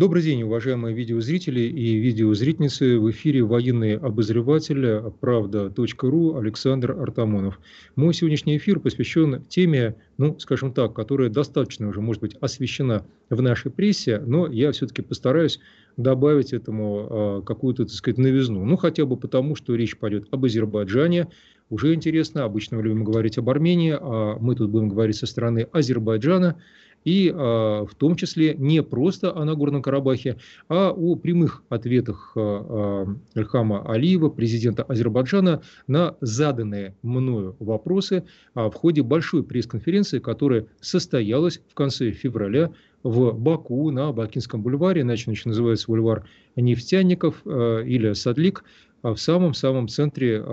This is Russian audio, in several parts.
Добрый день, уважаемые видеозрители и видеозрительницы. В эфире военный обозреватель правда.ру Александр Артамонов. Мой сегодняшний эфир посвящен теме, ну, скажем так, которая достаточно уже, может быть, освещена в нашей прессе, но я все-таки постараюсь добавить этому э, какую-то, так сказать, новизну. Ну, хотя бы потому, что речь пойдет об Азербайджане, уже интересно. Обычно мы любим говорить об Армении, а мы тут будем говорить со стороны Азербайджана и э, в том числе не просто о Нагорном Карабахе, а о прямых ответах э, Эльхама Алиева, президента Азербайджана, на заданные мною вопросы э, в ходе большой пресс-конференции, которая состоялась в конце февраля в Баку на Бакинском бульваре, иначе называется бульвар нефтяников или Садлик, в самом-самом центре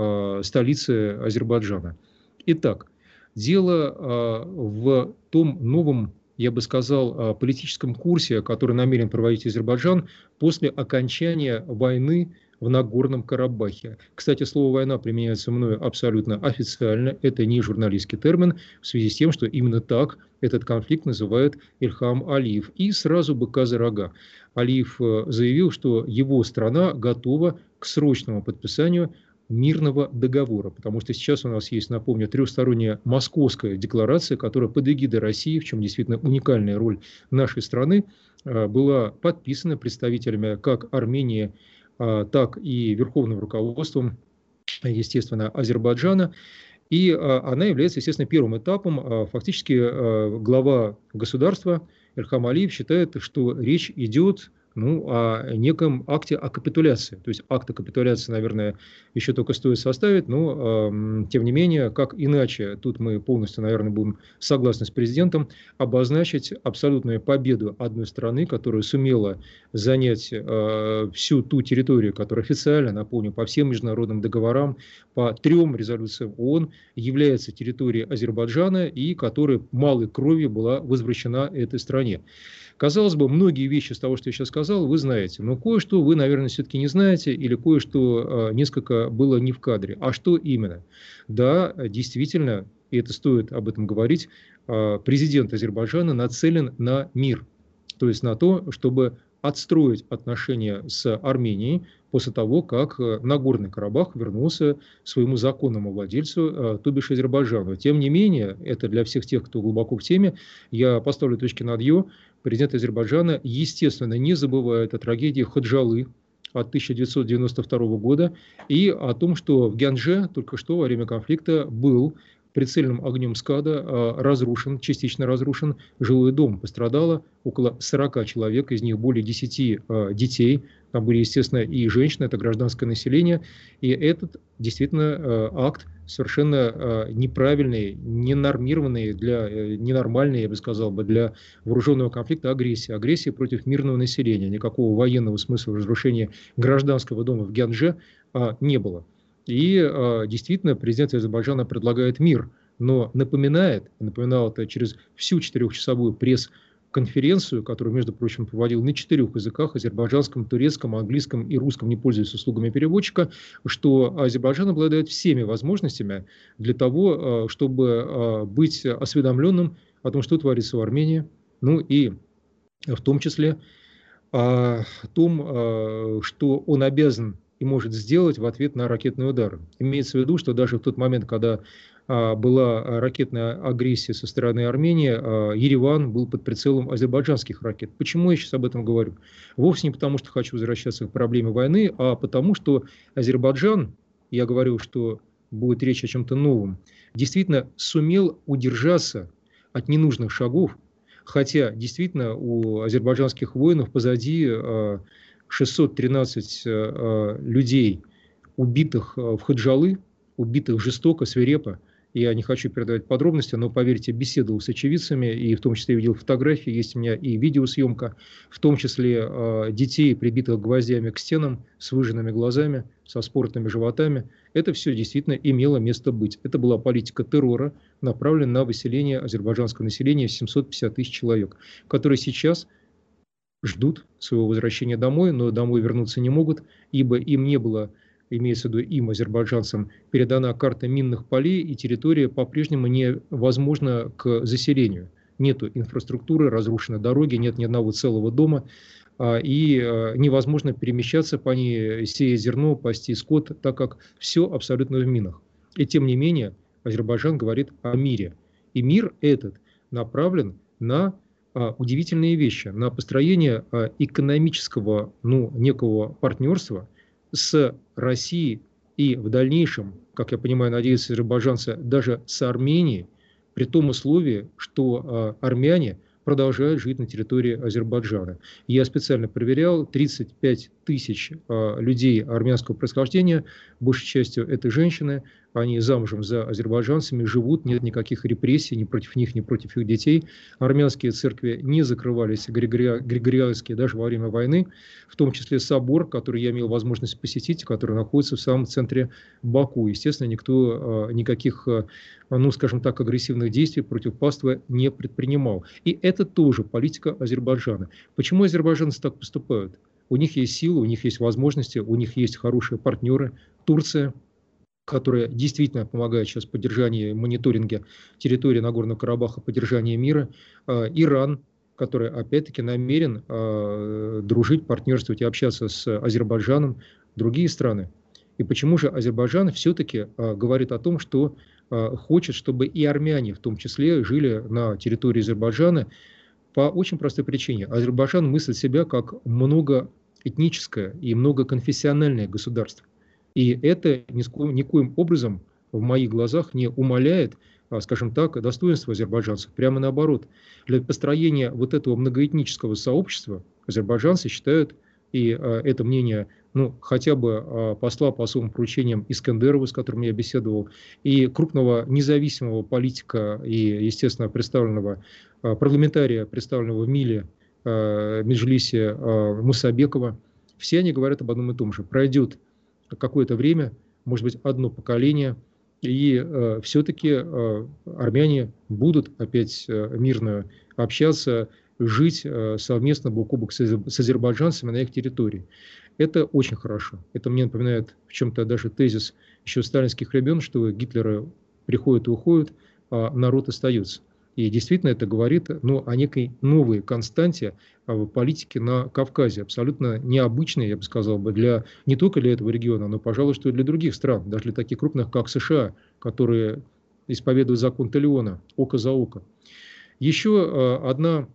столицы Азербайджана. Итак, дело в том новом я бы сказал, политическом курсе, который намерен проводить Азербайджан после окончания войны в Нагорном Карабахе. Кстати, слово «война» применяется мною абсолютно официально. Это не журналистский термин, в связи с тем, что именно так этот конфликт называет Ильхам Алиев. И сразу быка за. Алиев э, заявил, что его страна готова к срочному подписанию мирного договора, потому что сейчас у нас есть, напомню, трехсторонняя московская декларация, которая под эгидой России, в чем действительно уникальная роль нашей страны, э, была подписана представителями как Армении, э, так и верховным руководством, естественно, Азербайджана. И э, она является, естественно, первым этапом. Фактически глава государства Эльхам Алиев считает, что речь идет ну, о неком акте о капитуляции. То есть акт о капитуляции, наверное, еще только стоит составить, но, э, тем не менее, как иначе, тут мы полностью, наверное, будем согласны с президентом, обозначить абсолютную победу одной страны, которая сумела занять э, всю ту территорию, которая официально, напомню, по всем международным договорам, по трем резолюциям ООН, является территорией Азербайджана и которая малой кровью была возвращена этой стране. Казалось бы, многие вещи из того, что я сейчас сказал, вы знаете, но кое-что вы, наверное, все-таки не знаете или кое-что э, несколько было не в кадре. А что именно? Да, действительно, и это стоит об этом говорить, э, президент Азербайджана нацелен на мир, то есть на то, чтобы отстроить отношения с Арменией после того, как э, Нагорный Карабах вернулся своему законному владельцу, то бишь Азербайджану. Тем не менее, это для всех тех, кто глубоко в теме, я поставлю точки над «ё», президент Азербайджана, естественно, не забывает о трагедии Хаджалы от 1992 года и о том, что в Гянже только что во время конфликта был прицельным огнем СКАДа а, разрушен, частично разрушен жилой дом. Пострадало около 40 человек, из них более 10 а, детей. Там были, естественно, и женщины, это гражданское население. И этот действительно а, акт совершенно неправильный, ненормированный, для, э, ненормальный, я бы сказал, бы, для вооруженного конфликта агрессии. Агрессии против мирного населения. Никакого военного смысла разрушения гражданского дома в Гянже не было. И э, действительно президент Азербайджана предлагает мир, но напоминает, напоминал это через всю четырехчасовую пресс-конференцию, которую, между прочим, проводил на четырех языках, азербайджанском, турецком, английском и русском, не пользуясь услугами переводчика, что Азербайджан обладает всеми возможностями для того, э, чтобы э, быть осведомленным о том, что творится в Армении, ну и в том числе о том, что он обязан и может сделать в ответ на ракетный удар. Имеется в виду, что даже в тот момент, когда а, была ракетная агрессия со стороны Армении, а, Ереван был под прицелом азербайджанских ракет. Почему я сейчас об этом говорю? Вовсе не потому, что хочу возвращаться к проблеме войны, а потому, что Азербайджан, я говорю, что будет речь о чем-то новом, действительно сумел удержаться от ненужных шагов, хотя действительно у азербайджанских воинов позади а, 613 э, э, людей, убитых э, в Хаджалы, убитых жестоко, свирепо. Я не хочу передавать подробности, но, поверьте, беседовал с очевидцами, и в том числе видел фотографии, есть у меня и видеосъемка, в том числе э, детей, прибитых гвоздями к стенам, с выжженными глазами, со спортными животами. Это все действительно имело место быть. Это была политика террора, направленная на выселение азербайджанского населения 750 тысяч человек, которые сейчас ждут своего возвращения домой, но домой вернуться не могут, ибо им не было, имеется в виду им, азербайджанцам, передана карта минных полей, и территория по-прежнему невозможна к заселению. Нету инфраструктуры, разрушены дороги, нет ни одного целого дома. и невозможно перемещаться по ней, сеять зерно, пасти скот, так как все абсолютно в минах. И тем не менее, Азербайджан говорит о мире. И мир этот направлен на а, удивительные вещи, на построение а, экономического, ну, некого партнерства с Россией и в дальнейшем, как я понимаю, надеются азербайджанцы, даже с Арменией, при том условии, что а, армяне продолжают жить на территории Азербайджана. Я специально проверял, 35 тысяч людей армянского происхождения, большей частью это женщины, они замужем за азербайджанцами, живут, нет никаких репрессий ни против них, ни против их детей. Армянские церкви не закрывались, григорианские, даже во время войны, в том числе собор, который я имел возможность посетить, который находится в самом центре Баку. Естественно, никто а, никаких, а, ну, скажем так, агрессивных действий против паства не предпринимал. И это тоже политика Азербайджана. Почему азербайджанцы так поступают? У них есть силы, у них есть возможности, у них есть хорошие партнеры. Турция, которая действительно помогает сейчас в поддержании мониторинга территории Нагорного Карабаха, поддержании мира, а, Иран, который опять-таки намерен а, дружить, партнерствовать и общаться с Азербайджаном, другие страны. И почему же Азербайджан все-таки а, говорит о том, что хочет, чтобы и армяне в том числе жили на территории Азербайджана по очень простой причине. Азербайджан мыслит себя как многоэтническое и многоконфессиональное государство. И это никоим образом в моих глазах не умаляет, а, скажем так, достоинство азербайджанцев. Прямо наоборот. Для построения вот этого многоэтнического сообщества азербайджанцы считают, и а, это мнение ну, хотя бы а, посла по особым поручениям Искандерова, с которым я беседовал, и крупного независимого политика и, естественно, представленного парламентария, представленного в МИЛе, Меджлисе Мусабекова, все они говорят об одном и том же. Пройдет какое-то время, может быть, одно поколение, и э, все-таки э, армяне будут опять э, мирно общаться, жить э, совместно бок о бок с, с азербайджанцами на их территории. Это очень хорошо. Это мне напоминает в чем-то даже тезис еще сталинских времен, что Гитлеры приходят и уходят, а народ остается. И действительно это говорит ну, о некой новой константе а, в политике на Кавказе, абсолютно необычной, я бы сказал, бы, для, не только для этого региона, но, пожалуй, что и для других стран, даже для таких крупных, как США, которые исповедуют закон Талиона, око за око. Еще а, одна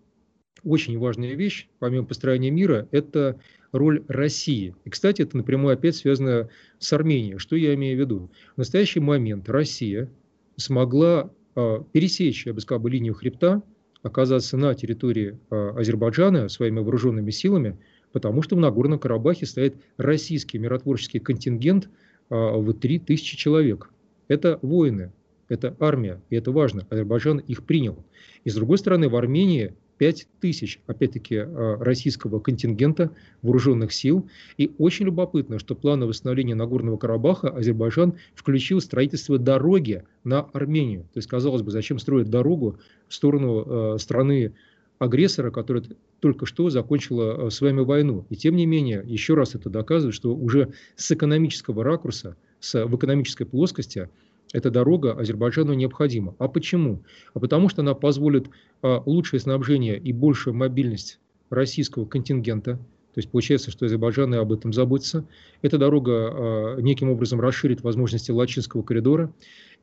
очень важная вещь, помимо построения мира, это роль России. И, кстати, это напрямую опять связано с Арменией. Что я имею в виду? В настоящий момент Россия смогла пересечь, я бы сказал, линию хребта, оказаться на территории а, Азербайджана своими вооруженными силами, потому что в Нагорном Карабахе стоит российский миротворческий контингент а, в 3000 человек. Это воины, это армия, и это важно. Азербайджан их принял. И с другой стороны, в Армении 5 тысяч, опять-таки, а, российского контингента вооруженных сил. И очень любопытно, что планы восстановления Нагорного Карабаха Азербайджан включил строительство дороги на Армению. То есть, казалось бы, зачем строить дорогу в сторону а, страны агрессора, которая только что закончила а, с вами войну. И тем не менее, еще раз это доказывает, что уже с экономического ракурса, с, в экономической плоскости эта дорога Азербайджану необходима. А почему? А потому что она позволит а, лучшее снабжение и большую мобильность российского контингента. То есть получается, что Азербайджан и об этом заботится. Эта дорога а, неким образом расширит возможности Лачинского коридора.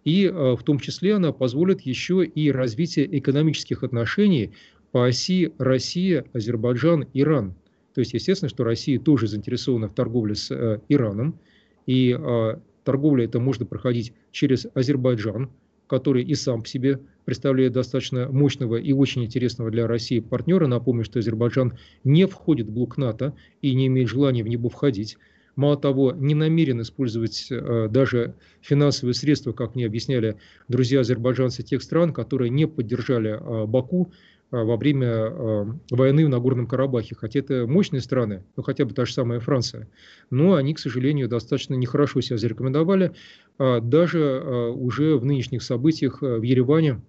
И а, в том числе она позволит еще и развитие экономических отношений по оси Россия, Азербайджан, Иран. То есть, естественно, что Россия тоже заинтересована в торговле с э, Ираном. И торговля это можно проходить через Азербайджан, который и сам по себе представляет достаточно мощного и очень интересного для России партнера. Напомню, что Азербайджан не входит в блок НАТО и не имеет желания в него входить. Мало того, не намерен использовать э, даже финансовые средства, как мне объясняли друзья азербайджанцы тех стран, которые не поддержали э, Баку во время а, войны в Нагорном Карабахе. Хотя это мощные страны, ну хотя бы та же самая Франция. Но они, к сожалению, достаточно нехорошо себя зарекомендовали. А, даже уже в нынешних событиях в Ереване,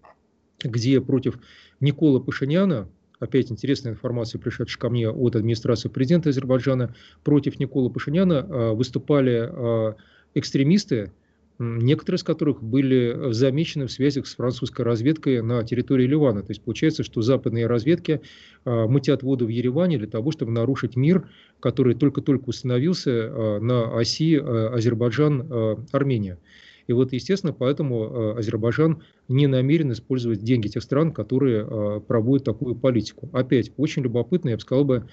где против Никола Пашиняна, опять интересная информация, пришедшая ко мне от администрации президента Азербайджана, против Никола Пашиняна выступали экстремисты, некоторые из которых были замечены в связях с французской разведкой на территории Ливана. То есть получается, что западные разведки а, мутят воду в Ереване для того, чтобы нарушить мир, который только-только установился а, на оси Азербайджан-Армения. И вот, естественно, поэтому Азербайджан не намерен использовать деньги тех стран, которые проводят такую политику. Опять, очень любопытно, я бы сказал бы,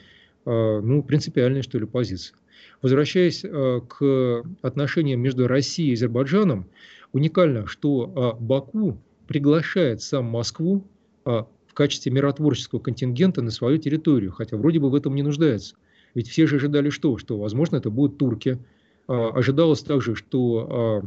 ну, принципиальная, что ли, позиция. Возвращаясь э, к отношениям между Россией и Азербайджаном, уникально, что э, Баку приглашает сам Москву э, в качестве миротворческого контингента на свою территорию, хотя вроде бы в этом не нуждается. Ведь все же ожидали что? Что, возможно, это будут турки. Ожидалось также, что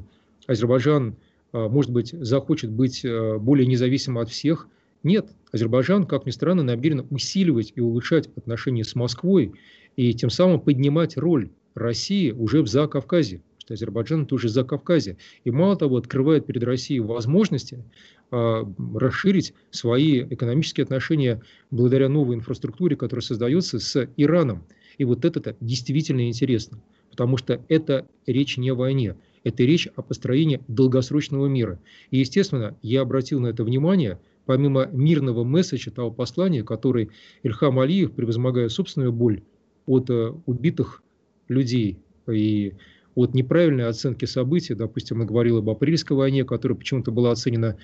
Азербайджан, может быть, захочет быть более независимым от всех. Нет, Азербайджан, как ни странно, намерен усиливать и улучшать отношения с Москвой и тем самым поднимать роль России уже в Закавказье, что Азербайджан тоже за Закавказье. И мало того, открывает перед Россией возможности э, расширить свои экономические отношения благодаря новой инфраструктуре, которая создается с Ираном. И вот это действительно интересно, потому что это речь не о войне, это речь о построении долгосрочного мира. И, естественно, я обратил на это внимание, помимо мирного месседжа того послания, который Ильхам Алиев, превозмогая собственную боль от э, убитых людей. И от неправильной оценки событий, допустим, мы говорили об апрельской войне, которая почему-то была оценена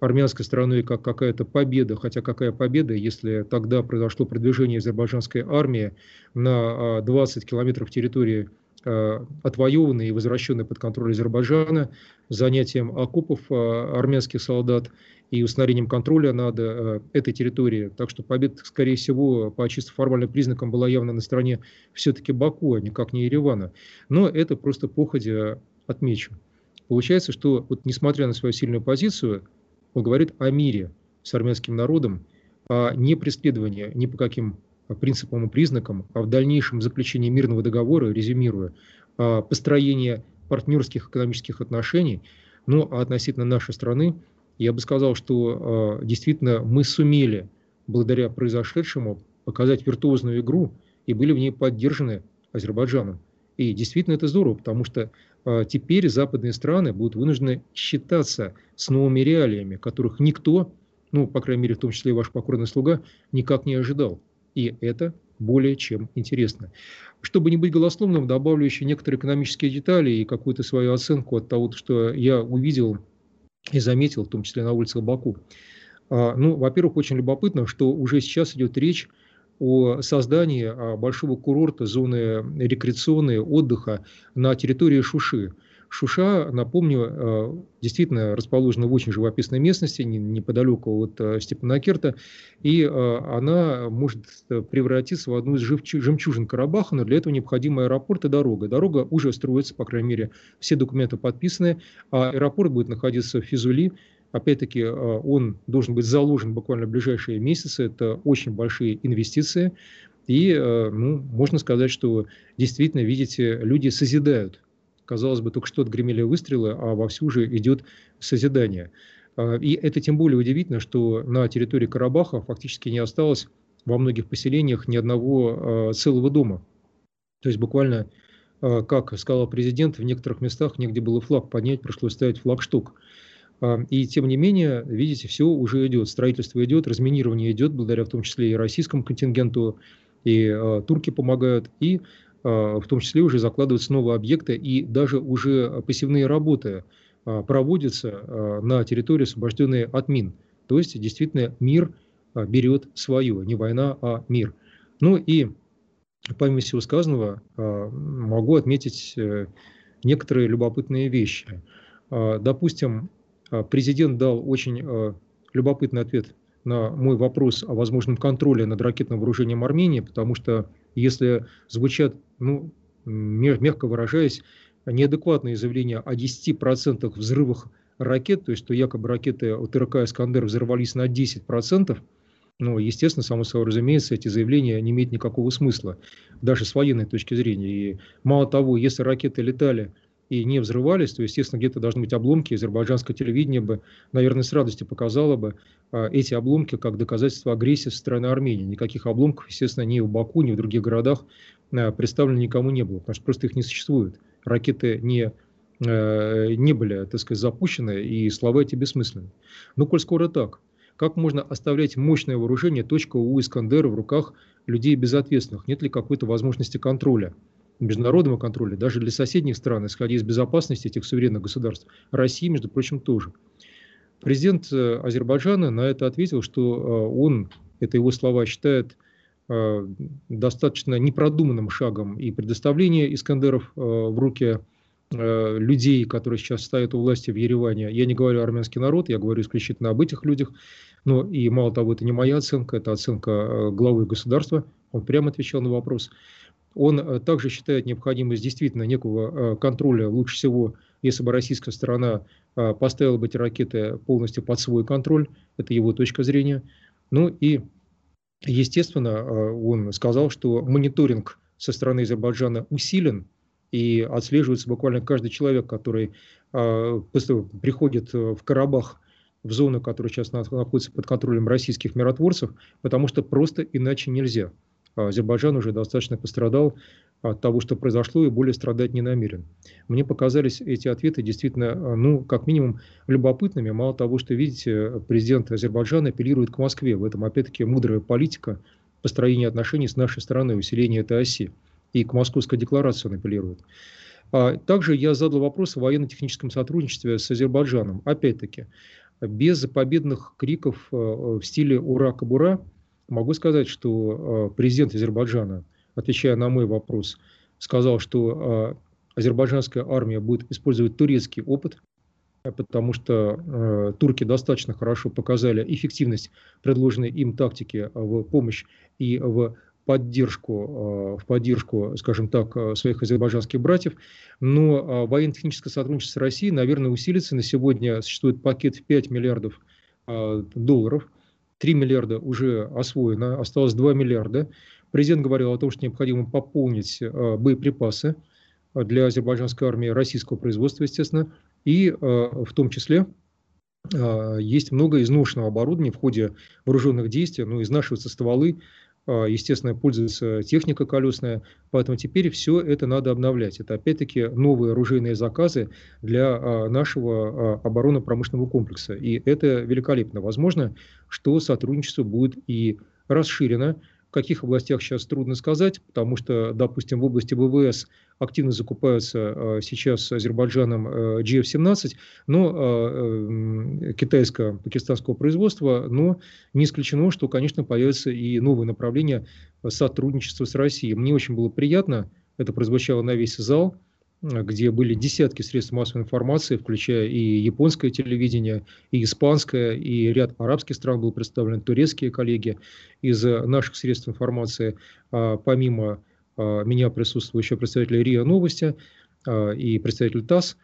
армянской стороной как какая-то победа, хотя какая победа, если тогда произошло продвижение азербайджанской армии на 20 а, километров территории а, отвоеванной и возвращенной под контроль Азербайджана, занятием окопов а, армянских солдат и установлением контроля над э, этой территорией. Так что победа, скорее всего, по чисто формальным признакам была явно на стороне все-таки Баку, а никак не Еревана. Но это просто походя отмечу. Получается, что вот, несмотря на свою сильную позицию, он говорит о мире с армянским народом, о не преследовании ни по каким принципам и признакам, а в дальнейшем заключении мирного договора, резюмируя, о построении партнерских экономических отношений, ну а относительно нашей страны, я бы сказал, что э, действительно мы сумели, благодаря произошедшему, показать виртуозную игру и были в ней поддержаны Азербайджаном. И действительно это здорово, потому что э, теперь западные страны будут вынуждены считаться с новыми реалиями, которых никто, ну, по крайней мере, в том числе и ваш покорный слуга, никак не ожидал. И это более чем интересно. Чтобы не быть голословным, добавлю еще некоторые экономические детали и какую-то свою оценку от того, что я увидел и заметил, в том числе на улицах Баку. А, ну, во-первых, очень любопытно, что уже сейчас идет речь о создании а, большого курорта, зоны рекреационной, отдыха на территории Шуши. Шуша, напомню, э, действительно расположена в очень живописной местности, неподалеку от э, Степанакерта, и э, она может превратиться в одну из жемчужин Карабаха, но для этого необходим аэропорт и дорога. Дорога уже строится, по крайней мере, все документы подписаны, а аэропорт будет находиться в Физули, Опять-таки, он должен быть заложен буквально в ближайшие месяцы. Это очень большие инвестиции. И ну, можно сказать, что действительно, видите, люди созидают Казалось бы, только что отгремели выстрелы, а вовсю же идет созидание. А, и это тем более удивительно, что на территории Карабаха фактически не осталось во многих поселениях ни одного а, целого дома. То есть буквально, а, как сказал президент, в некоторых местах негде было флаг поднять, пришлось ставить флагшток. И тем не менее, видите, все уже идет, строительство идет, разминирование идет, благодаря в том числе и российскому контингенту, и турки помогают, и в том числе уже закладываются новые объекты и даже уже пассивные работы а, проводятся а, на территории, освобожденной от мин. То есть действительно мир берет свое, не война, а мир. Ну и помимо всего сказанного, могу отметить э, некоторые любопытные вещи. Допустим, президент дал очень любопытный ответ на мой вопрос о возможном контроле над ракетным вооружением Армении, потому что если звучат, ну, мягко выражаясь, неадекватные заявления о 10% взрывах ракет, то есть что якобы ракеты от РК «Искандер» взорвались на 10%, ну, естественно, само собой разумеется, эти заявления не имеют никакого смысла, даже с военной точки зрения. И мало того, если ракеты летали и не взрывались, то, естественно, где-то должны быть обломки. Азербайджанское телевидение бы, наверное, с радостью показало бы а, эти обломки как доказательство агрессии со стороны Армении. Никаких обломков, естественно, ни в Баку, ни в других городах а, представлено никому не было, потому что просто их не существует. Ракеты не не были, так сказать, запущены, и слова эти бессмысленны. Но коль скоро так, как можно оставлять мощное вооружение точка у Искандера в руках людей безответственных? Нет ли какой-то возможности контроля? Международного контроля, даже для соседних стран, исходя из безопасности этих суверенных государств. России, между прочим, тоже. Президент э, Азербайджана на это ответил, что э, он, это его слова, считает э, достаточно непродуманным шагом и предоставление Искандеров в руки людей, которые сейчас стоят у власти в Ереване. Я не говорю армянский народ, я говорю исключительно об этих людях. Но и мало того, это не моя оценка, это оценка главы государства. Он прямо отвечал на вопрос. Он э, также считает необходимость действительно некого э, контроля, лучше всего, если бы российская сторона э, поставила бы эти ракеты полностью под свой контроль, это его точка зрения. Ну и, естественно, он сказал, что мониторинг со стороны Азербайджана усилен, и отслеживается буквально каждый человек, который приходит в Карабах, в зону, которая сейчас находится под контролем российских миротворцев, потому что просто иначе нельзя. Азербайджан уже достаточно пострадал от того, что произошло, и более страдать не намерен. Мне показались эти ответы действительно, а, ну, как минимум, любопытными. Мало того, что, видите, президент Азербайджана апеллирует к Москве. В этом, опять-таки, мудрая политика построения отношений с нашей стороной, усиления этой оси. И к Московской декларации он апеллирует. А также я задал вопрос о военно-техническом сотрудничестве с Азербайджаном. Опять-таки, без победных криков а, в стиле «Ура, Кабура», Могу сказать, что э, президент Азербайджана, отвечая на мой вопрос, сказал, что э, азербайджанская армия будет использовать турецкий опыт, потому что э, турки достаточно хорошо показали эффективность предложенной им тактики в помощь и в поддержку, в поддержку, скажем так, своих азербайджанских братьев. Но военно-техническое сотрудничество с Россией, наверное, усилится. На сегодня существует пакет в 5 миллиардов долларов – 3 миллиарда уже освоено, осталось 2 миллиарда. Президент говорил о том, что необходимо пополнить э, боеприпасы для азербайджанской армии российского производства, естественно, и э, в том числе э, есть много изношенного оборудования в ходе вооруженных действий, ну, изнашиваются стволы, естественно, пользуется техника колесная, поэтому теперь все это надо обновлять. Это опять-таки новые оружейные заказы для а, нашего а, оборонно-промышленного комплекса. И это великолепно. Возможно, что сотрудничество будет и расширено, каких областях сейчас трудно сказать, потому что, допустим, в области ВВС активно закупаются э, сейчас Азербайджаном э, GF-17, но э, китайско-пакистанского производства, но не исключено, что, конечно, появятся и новые направления сотрудничества с Россией. Мне очень было приятно, это прозвучало на весь зал, где были десятки средств массовой информации, включая и японское телевидение, и испанское, и ряд арабских стран был представлен, турецкие коллеги из наших средств информации, а, помимо меня присутствовал еще РИА Новости а, и представитель ТАСС.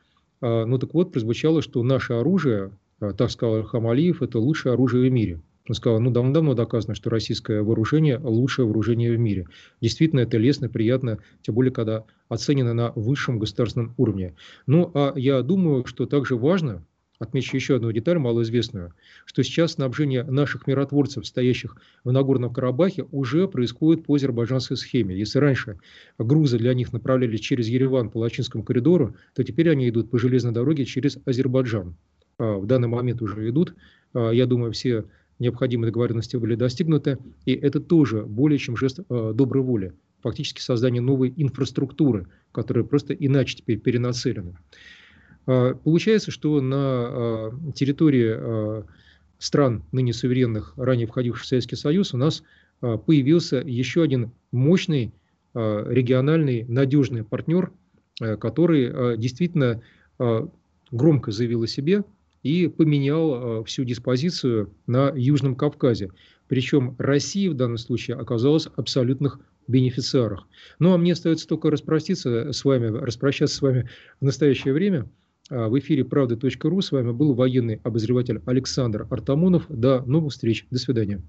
Ну так вот, прозвучало, что наше оружие, так сказал Хамалиев, это лучшее оружие в мире. Он сказал, ну давно-давно доказано, что российское вооружение лучшее вооружение в мире. Действительно, это лестно, приятно, тем более, когда оценено на высшем государственном уровне. Ну, а я думаю, что также важно, отмечу еще одну деталь малоизвестную, что сейчас снабжение наших миротворцев, стоящих в Нагорном Карабахе, уже происходит по азербайджанской схеме. Если раньше грузы для них направляли через Ереван по Лачинскому коридору, то теперь они идут по железной дороге через Азербайджан. А, в данный момент уже идут. А, я думаю, все необходимые договоренности были достигнуты, и это тоже более чем жест э, доброй воли, фактически создание новой инфраструктуры, которая просто иначе теперь перенацелена. Э, получается, что на э, территории э, стран ныне суверенных, ранее входивших в Советский Союз, у нас появился еще один мощный региональный надежный партнер, который действительно громко заявил о себе, и поменял всю диспозицию на Южном Кавказе. Причем Россия в данном случае оказалась абсолютных бенефициарах. Ну а мне остается только распроститься с вами, распрощаться с вами в настоящее время. А, в эфире правда.ру с вами был военный обозреватель Александр Артамонов. До новых встреч. До свидания.